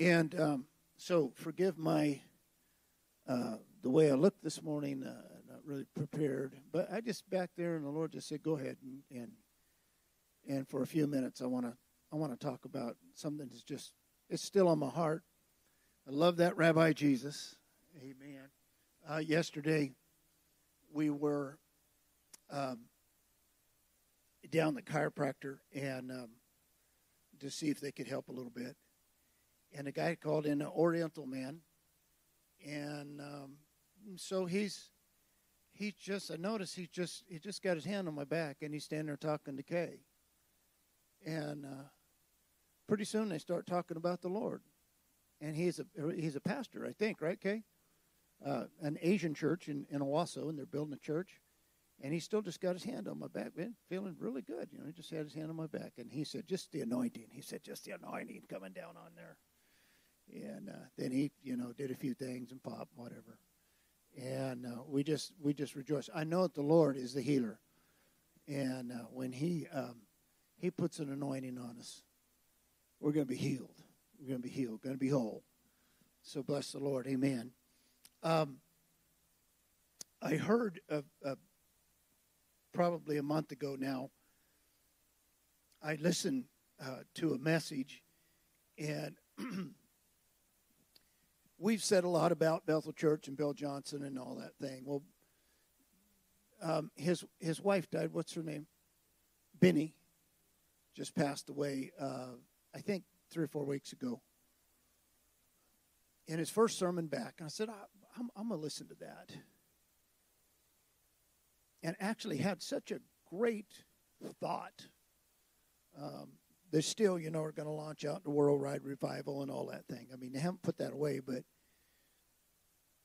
And um, so, forgive my uh, the way I looked this morning. Uh, not really prepared, but I just back there, and the Lord just said, "Go ahead and and, and for a few minutes, I want to I want to talk about something that's just it's still on my heart. I love that Rabbi Jesus. Amen. Uh, yesterday, we were um, down the chiropractor and um, to see if they could help a little bit. And a guy called in an Oriental man, and um, so he's he just I noticed he just he just got his hand on my back and he's standing there talking to Kay. And uh, pretty soon they start talking about the Lord, and he's a he's a pastor I think right Kay, uh, an Asian church in in Owasso and they're building a church, and he still just got his hand on my back, man, feeling really good. You know, he just had his hand on my back, and he said, "Just the anointing." He said, "Just the anointing coming down on there." And uh, then he, you know, did a few things and pop whatever and uh, we just we just rejoice. I know that the Lord is the healer, and uh, when He um, He puts an anointing on us, we're going to be healed. We're going to be healed. Going to be whole. So bless the Lord. Amen. Um, I heard probably a month ago now. I listened uh, to a message, and we've said a lot about Bethel Church and Bill Johnson and all that thing. Well, um, his his wife died. What's her name? Beni. Just passed away. Uh, I think three or four weeks ago. In his first sermon back, I said, I, am I'm gonna listen to that. And actually had such a great thought. Um, they still, you know, are going to launch out the worldwide revival and all that thing. I mean, they haven't put that away, but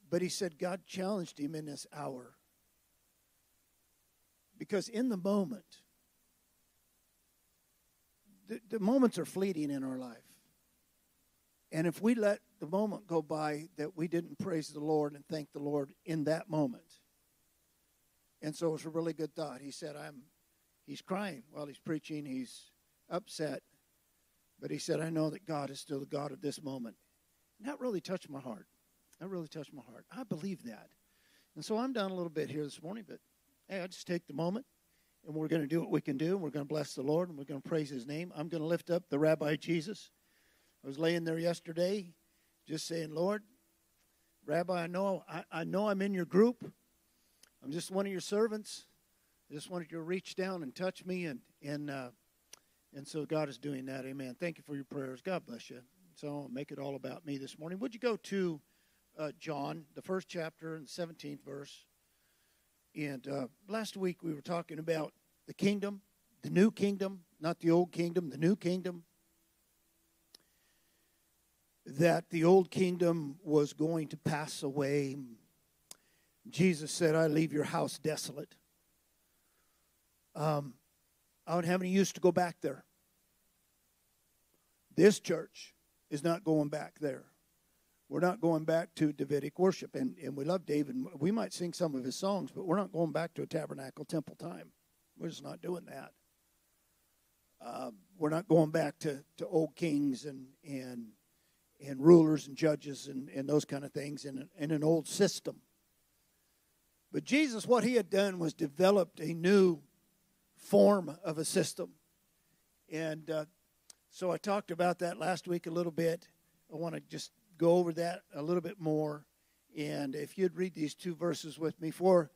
but he said God challenged him in this hour. Because in the moment, the, the moments are fleeting in our life. And if we let the moment go by that we didn't praise the Lord and thank the Lord in that moment. And so it's a really good thought. He said, I'm he's crying while he's preaching, he's upset. But he said, I know that God is still the God of this moment. And that really touched my heart. That really touched my heart. I believe that. And so I'm down a little bit here this morning, but hey, I just take the moment and we're going to do what we can do. And we're going to bless the Lord and we're going to praise his name. I'm going to lift up the Rabbi Jesus. I was laying there yesterday just saying, Lord, Rabbi, I know, I, I know I'm in your group. I'm just one of your servants. I just wanted you to reach down and touch me and, and uh, and so God is doing that. Amen. Thank you for your prayers. God bless you. So I'll make it all about me this morning. Would you go to uh, John, the first chapter and the 17th verse? And uh, last week we were talking about the kingdom, the new kingdom, not the old kingdom, the new kingdom. That the old kingdom was going to pass away. Jesus said, I leave your house desolate. Um, I don't have any use to go back there. This church is not going back there. We're not going back to Davidic worship. And, and we love David. We might sing some of his songs, but we're not going back to a tabernacle temple time. We're just not doing that. Uh, we're not going back to, to old kings and, and, and rulers and judges and, and those kind of things in an, in an old system. But Jesus, what he had done was developed a new form of a system. And uh, so I talked about that last week a little bit. I want to just go over that a little bit more. And if you'd read these two verses with me, for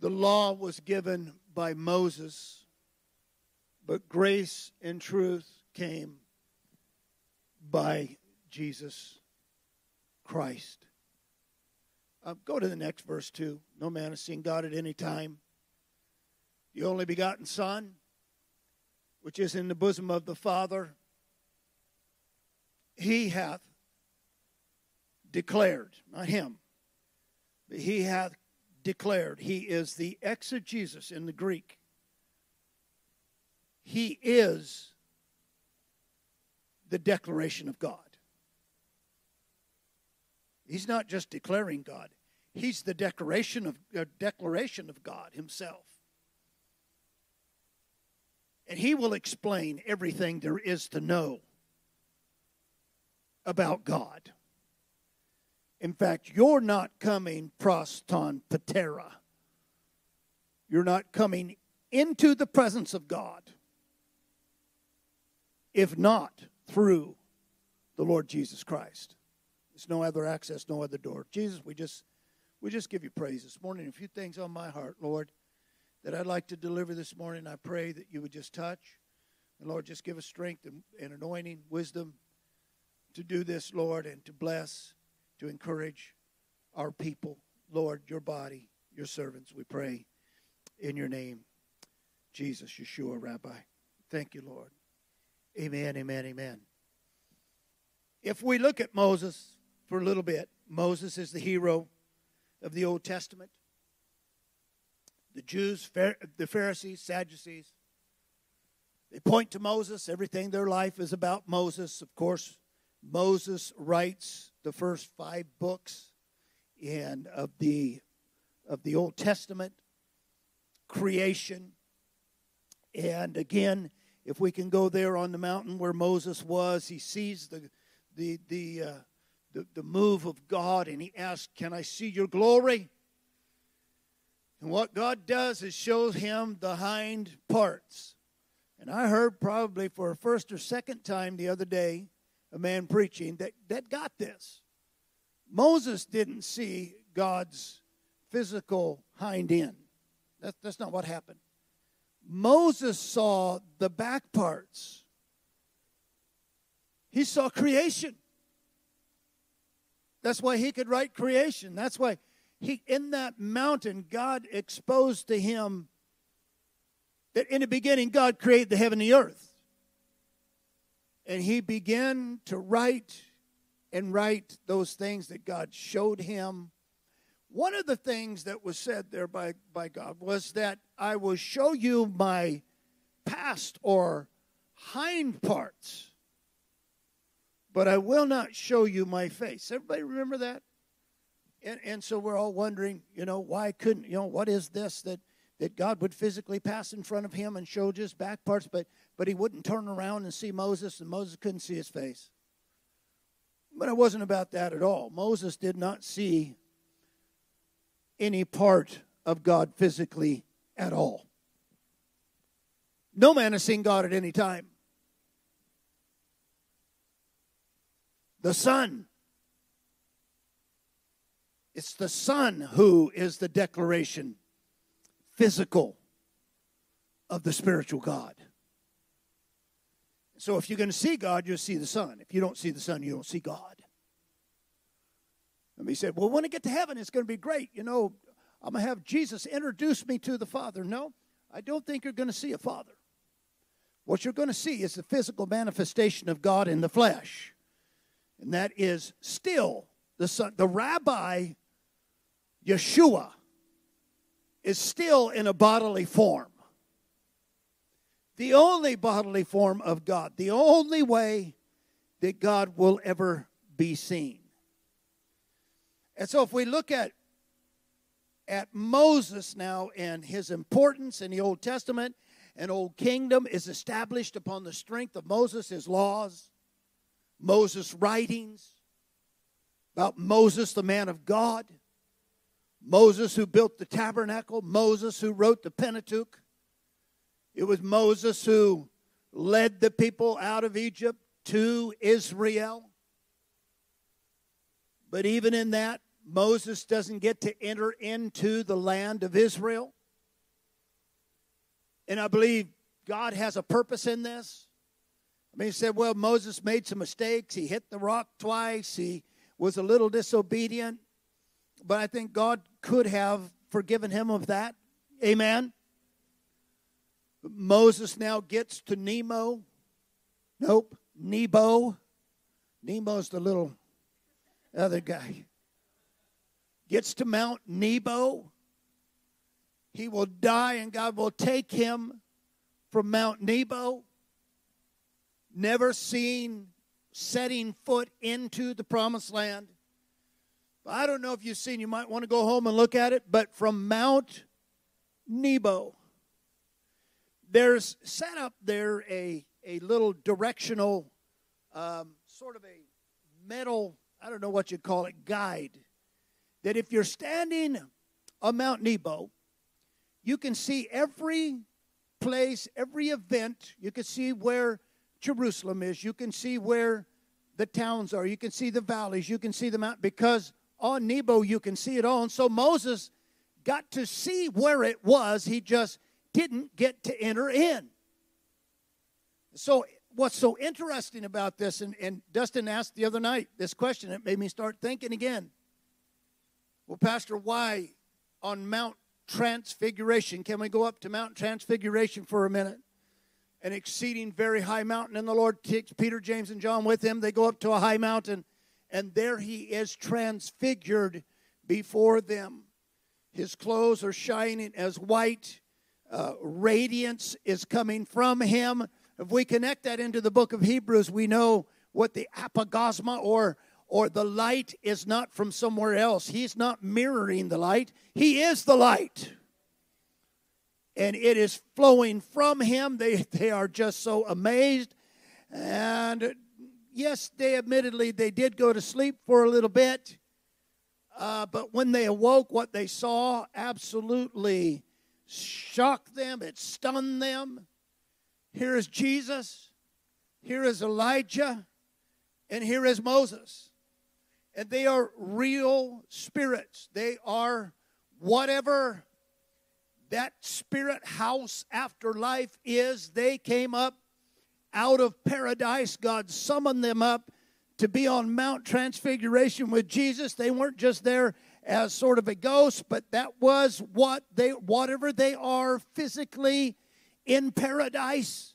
the law was given by Moses, but grace and truth came by Jesus Christ. Uh, go to the next verse, too. No man has seen God at any time the only begotten Son, which is in the bosom of the Father, he hath declared, not him, but he hath declared. He is the exegesis in the Greek. He is the declaration of God. He's not just declaring God. He's the declaration of uh, declaration of God himself and he will explain everything there is to know. about God. In fact, you're not coming proston patera. You're not coming into the presence of God if not through the Lord Jesus Christ. There's no other access, no other door. Jesus, we just we just give you praise this morning. A few things on my heart, Lord, that I'd like to deliver this morning. I pray that you would just touch. And Lord, just give us strength and, and anointing, wisdom to do this, Lord, and to bless, to encourage our people. Lord, your body, your servants, we pray in your name. Jesus, Yeshua, Rabbi. Thank you, Lord. Amen, amen, amen. If we look at Moses for a little bit, Moses is the hero of the Old Testament. The Jews, the Pharisees, Sadducees, they point to Moses. Everything their life is about Moses. Of course, Moses writes the first five books and of the of the Old Testament, creation, and again, if we can go there on the mountain where Moses was, he sees the the the uh, the, the move of God, and he asks, "Can I see your glory?" And what God does is shows him the hind parts. And I heard probably for a first or second time the other day a man preaching that, that got this. Moses didn't see God's physical hind end. That, that's not what happened. Moses saw the back parts. He saw creation. That's why he could write creation. That's why he in that mountain God exposed to him that in the beginning God created the heaven and the earth. And he began to write and write those things that God showed him one of the things that was said there by, by God was that I will show you my past or hind parts, but I will not show you my face. Everybody remember that? And, and so we're all wondering, you know, why couldn't, you know, what is this that, that God would physically pass in front of him and show just back parts, but, but he wouldn't turn around and see Moses, and Moses couldn't see his face. But it wasn't about that at all. Moses did not see any part of God physically at all. No man has seen God at any time. The Son. It's the Son who is the declaration, physical, of the spiritual God. So if you're going to see God, you'll see the Son. If you don't see the Son, you don't see God. And he said, Well, when I get to heaven, it's going to be great. You know, I'm going to have Jesus introduce me to the Father. No, I don't think you're going to see a Father. What you're going to see is the physical manifestation of God in the flesh. And that is still the Son. The rabbi, Yeshua, is still in a bodily form. The only bodily form of God, the only way that God will ever be seen. And so if we look at at Moses now and his importance in the Old Testament, an old kingdom is established upon the strength of Moses, his laws, Moses' writings, about Moses, the man of God, Moses who built the tabernacle, Moses who wrote the Pentateuch. It was Moses who led the people out of Egypt to Israel. But even in that, Moses doesn't get to enter into the land of Israel. And I believe God has a purpose in this. I mean, he said, well, Moses made some mistakes. He hit the rock twice. He was a little disobedient. But I think God could have forgiven him of that. Amen. Moses now gets to Nemo. Nope, Nebo. Nemo's the little other guy gets to Mount Nebo, he will die and God will take him from Mount Nebo, never seen setting foot into the promised land. I don't know if you've seen, you might want to go home and look at it, but from Mount Nebo, there's set up there a, a little directional, um, sort of a metal, I don't know what you'd call it, guide. That if you're standing on Mount Nebo, you can see every place, every event. You can see where Jerusalem is. You can see where the towns are. You can see the valleys. You can see the mountain because on Nebo you can see it all. And so Moses got to see where it was. He just didn't get to enter in. So what's so interesting about this, and, and Dustin asked the other night this question, it made me start thinking again. Well, Pastor, why on Mount Transfiguration? Can we go up to Mount Transfiguration for a minute? An exceeding very high mountain, and the Lord takes Peter, James, and John with him. They go up to a high mountain, and there he is transfigured before them. His clothes are shining as white. Uh, radiance is coming from him. If we connect that into the book of Hebrews, we know what the apaugasma or or the light is not from somewhere else. He's not mirroring the light. He is the light. And it is flowing from him. They, they are just so amazed. And yes, they admittedly they did go to sleep for a little bit. Uh, but when they awoke, what they saw absolutely shocked them, it stunned them. Here is Jesus, here is Elijah, and here is Moses. And they are real spirits. They are whatever that spirit house after life is. They came up out of paradise. God summoned them up to be on Mount Transfiguration with Jesus. They weren't just there as sort of a ghost, but that was what they whatever they are physically in paradise.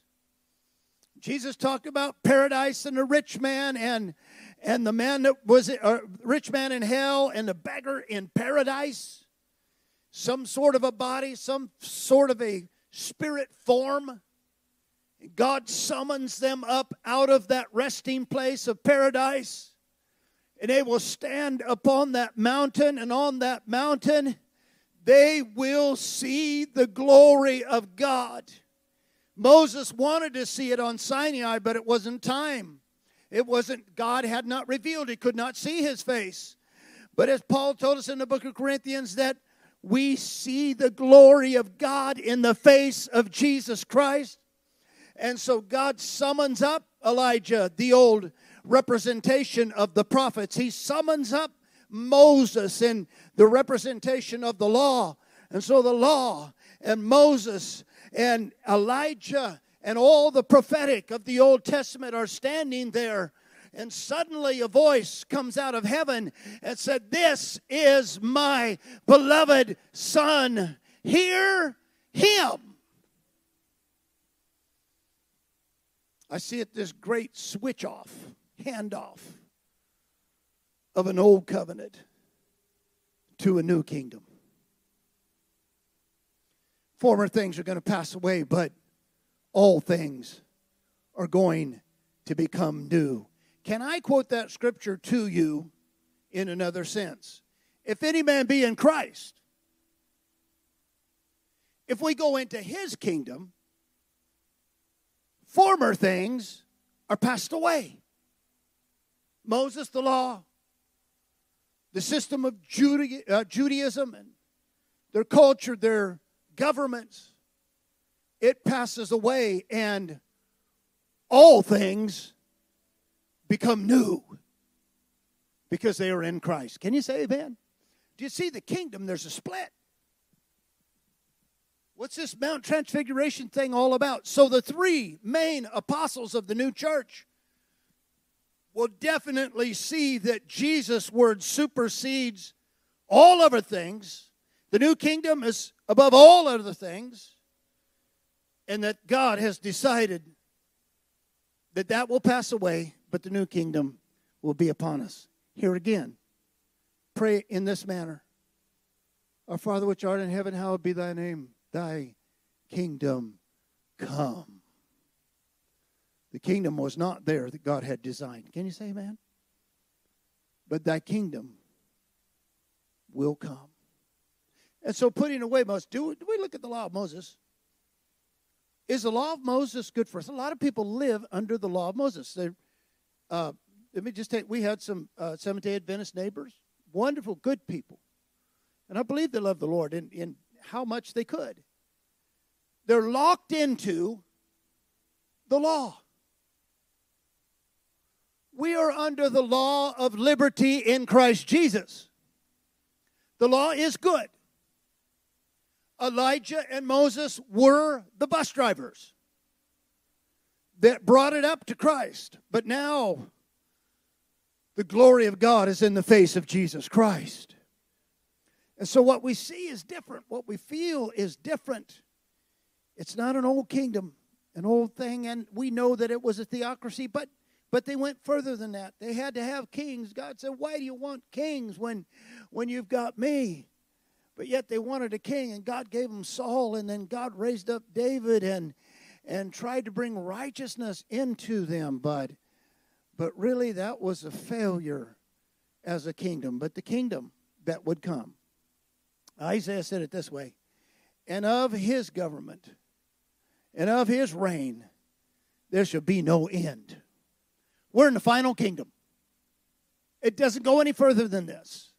Jesus talked about paradise and the rich man and and the man that was a rich man in hell and the beggar in paradise. Some sort of a body, some sort of a spirit form. God summons them up out of that resting place of paradise. And they will stand upon that mountain, and on that mountain, they will see the glory of God. Moses wanted to see it on Sinai, but it wasn't time. It wasn't, God had not revealed, he could not see his face. But as Paul told us in the book of Corinthians, that we see the glory of God in the face of Jesus Christ. And so God summons up Elijah, the old representation of the prophets. He summons up Moses in the representation of the law. And so the law and Moses and Elijah and all the prophetic of the Old Testament are standing there. And suddenly a voice comes out of heaven and said, This is my beloved Son. Hear him. I see it this great switch off, handoff of an old covenant to a new kingdom. Former things are going to pass away, but all things are going to become new. Can I quote that scripture to you in another sense? If any man be in Christ, if we go into his kingdom, former things are passed away. Moses, the law, the system of uh, Judaism and their culture, their governments, it passes away and all things become new because they are in Christ. Can you say amen? Do you see the kingdom? There's a split. What's this Mount Transfiguration thing all about? So, the three main apostles of the new church will definitely see that Jesus' word supersedes all other things. The new kingdom is above all other things, and that God has decided that that will pass away, but the new kingdom will be upon us. Here again, pray in this manner Our Father which art in heaven, hallowed be thy name, thy kingdom come. The kingdom was not there that God had designed. Can you say amen? But thy kingdom will come. And so putting away Moses, do, do we look at the law of Moses? Is the law of Moses good for us? A lot of people live under the law of Moses. They, uh, let me just take, we had some uh, Seventh day Adventist neighbors, wonderful, good people. And I believe they love the Lord in, in how much they could. They're locked into the law. We are under the law of liberty in Christ Jesus. The law is good. Elijah and Moses were the bus drivers that brought it up to Christ. But now the glory of God is in the face of Jesus Christ. And so what we see is different. What we feel is different. It's not an old kingdom, an old thing, and we know that it was a theocracy, but but they went further than that. They had to have kings. God said, "Why do you want kings when when you've got me?" But yet they wanted a king, and God gave them Saul, and then God raised up David and and tried to bring righteousness into them, but but really that was a failure as a kingdom. But the kingdom that would come. Isaiah said it this way, and of his government and of his reign there shall be no end. We're in the final kingdom. It doesn't go any further than this.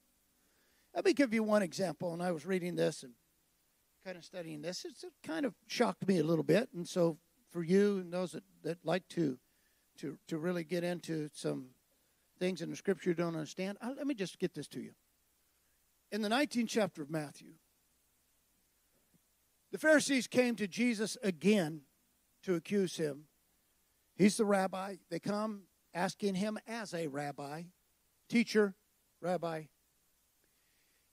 Let me give you one example. And I was reading this and kind of studying this. It's, it kind of shocked me a little bit. And so, for you and those that, that like to, to, to really get into some things in the scripture you don't understand, I, let me just get this to you. In the 19th chapter of Matthew, the Pharisees came to Jesus again to accuse him. He's the rabbi. They come asking him as a rabbi, teacher, rabbi,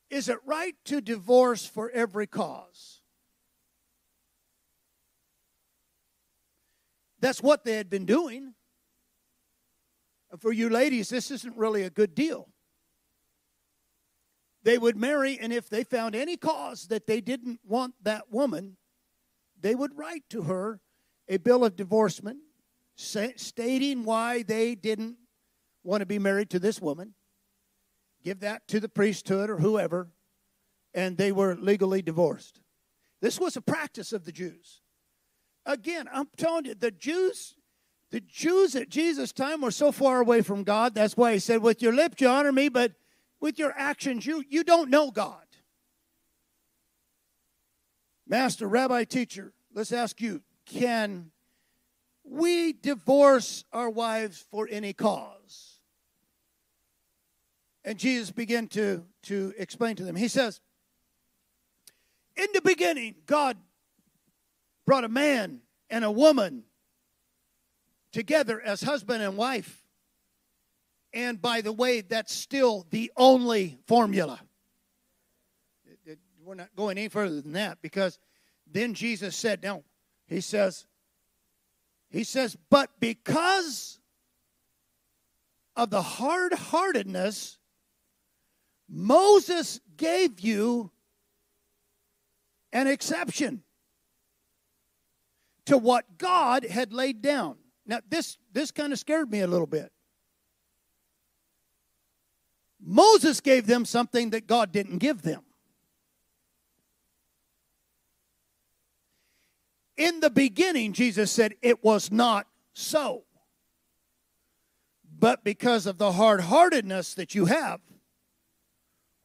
is it right to divorce for every cause? That's what they had been doing. For you ladies, this isn't really a good deal. They would marry, and if they found any cause that they didn't want that woman, they would write to her a bill of divorcement stating why they didn't want to be married to this woman, give that to the priesthood or whoever, and they were legally divorced. This was a practice of the Jews. Again, I'm telling you, the Jews, the Jews at Jesus' time were so far away from God. That's why he said, With your lips you honor me, but with your actions you, you don't know God. Master, rabbi, teacher, let's ask you, can we divorce our wives for any cause. And Jesus began to, to explain to them. He says, In the beginning, God brought a man and a woman together as husband and wife. And by the way, that's still the only formula. We're not going any further than that because then Jesus said, No, he says, he says, But because of the hard heartedness, Moses gave you an exception to what God had laid down. Now, this, this kind of scared me a little bit. Moses gave them something that God didn't give them. In the beginning, Jesus said, it was not so. But because of the hard heartedness that you have,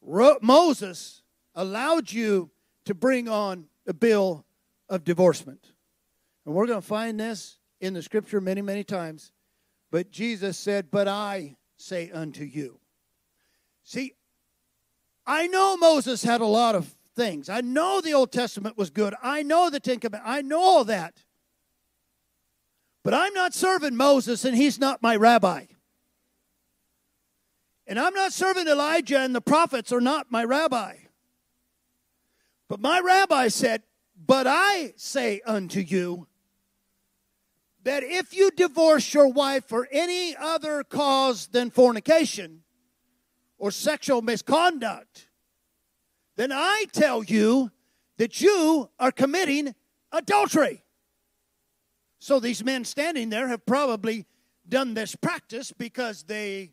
Moses allowed you to bring on a bill of divorcement. And we're going to find this in the scripture many, many times. But Jesus said, But I say unto you. See, I know Moses had a lot of things. I know the Old Testament was good. I know the Ten Commandments. I know all that. But I'm not serving Moses and he's not my rabbi. And I'm not serving Elijah and the prophets are not my rabbi. But my rabbi said, But I say unto you that if you divorce your wife for any other cause than fornication or sexual misconduct, then I tell you that you are committing adultery. So these men standing there have probably done this practice because they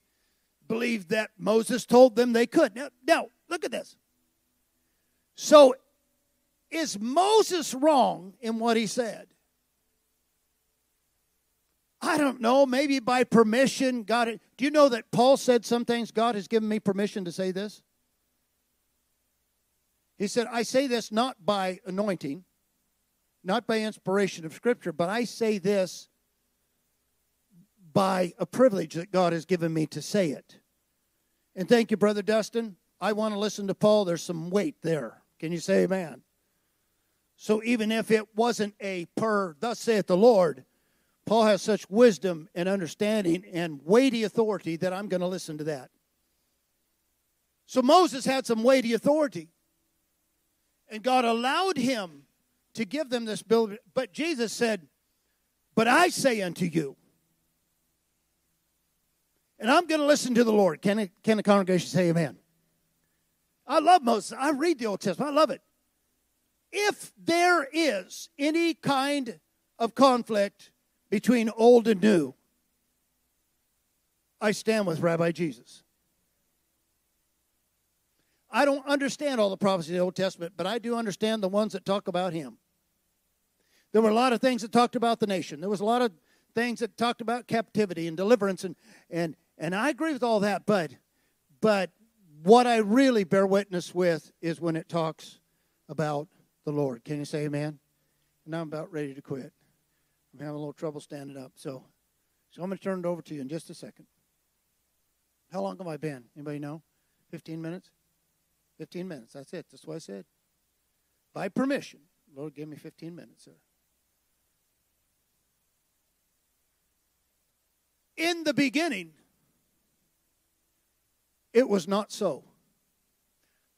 believed that Moses told them they could. Now, now look at this. So is Moses wrong in what he said? I don't know, maybe by permission, God. Do you know that Paul said some things? God has given me permission to say this. He said, I say this not by anointing, not by inspiration of Scripture, but I say this by a privilege that God has given me to say it. And thank you, Brother Dustin. I want to listen to Paul. There's some weight there. Can you say amen? So even if it wasn't a per, thus saith the Lord, Paul has such wisdom and understanding and weighty authority that I'm going to listen to that. So Moses had some weighty authority. And God allowed him to give them this building. But Jesus said, But I say unto you, and I'm going to listen to the Lord. Can, it, can the congregation say amen? I love Moses. I read the Old Testament. I love it. If there is any kind of conflict between old and new, I stand with Rabbi Jesus. I don't understand all the prophecies of the Old Testament, but I do understand the ones that talk about him. There were a lot of things that talked about the nation. There was a lot of things that talked about captivity and deliverance and and and I agree with all that, but but what I really bear witness with is when it talks about the Lord. Can you say amen? And I'm about ready to quit. I'm having a little trouble standing up. So, so I'm going to turn it over to you in just a second. How long have I been? Anybody know? 15 minutes? 15 minutes. That's it. That's what I said. By permission. Lord, give me 15 minutes, sir. In the beginning, it was not so.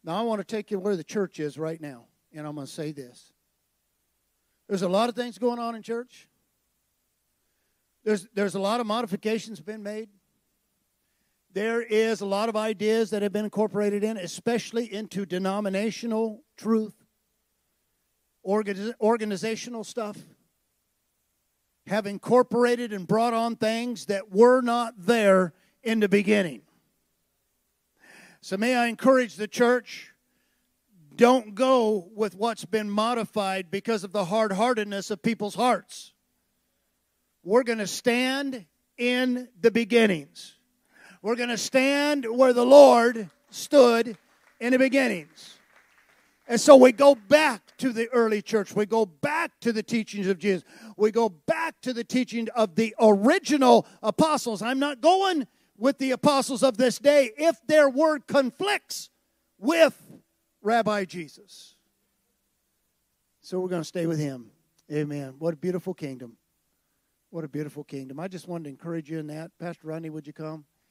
Now, I want to take you where the church is right now, and I'm going to say this. There's a lot of things going on in church. There's, there's a lot of modifications been made. There is a lot of ideas that have been incorporated in, especially into denominational truth, organizational stuff, have incorporated and brought on things that were not there in the beginning. So, may I encourage the church don't go with what's been modified because of the hard heartedness of people's hearts. We're going to stand in the beginnings. We're going to stand where the Lord stood in the beginnings. And so we go back to the early church. We go back to the teachings of Jesus. We go back to the teaching of the original apostles. I'm not going with the apostles of this day if their word conflicts with Rabbi Jesus. So we're going to stay with him. Amen. What a beautiful kingdom. What a beautiful kingdom. I just wanted to encourage you in that. Pastor Rodney, would you come?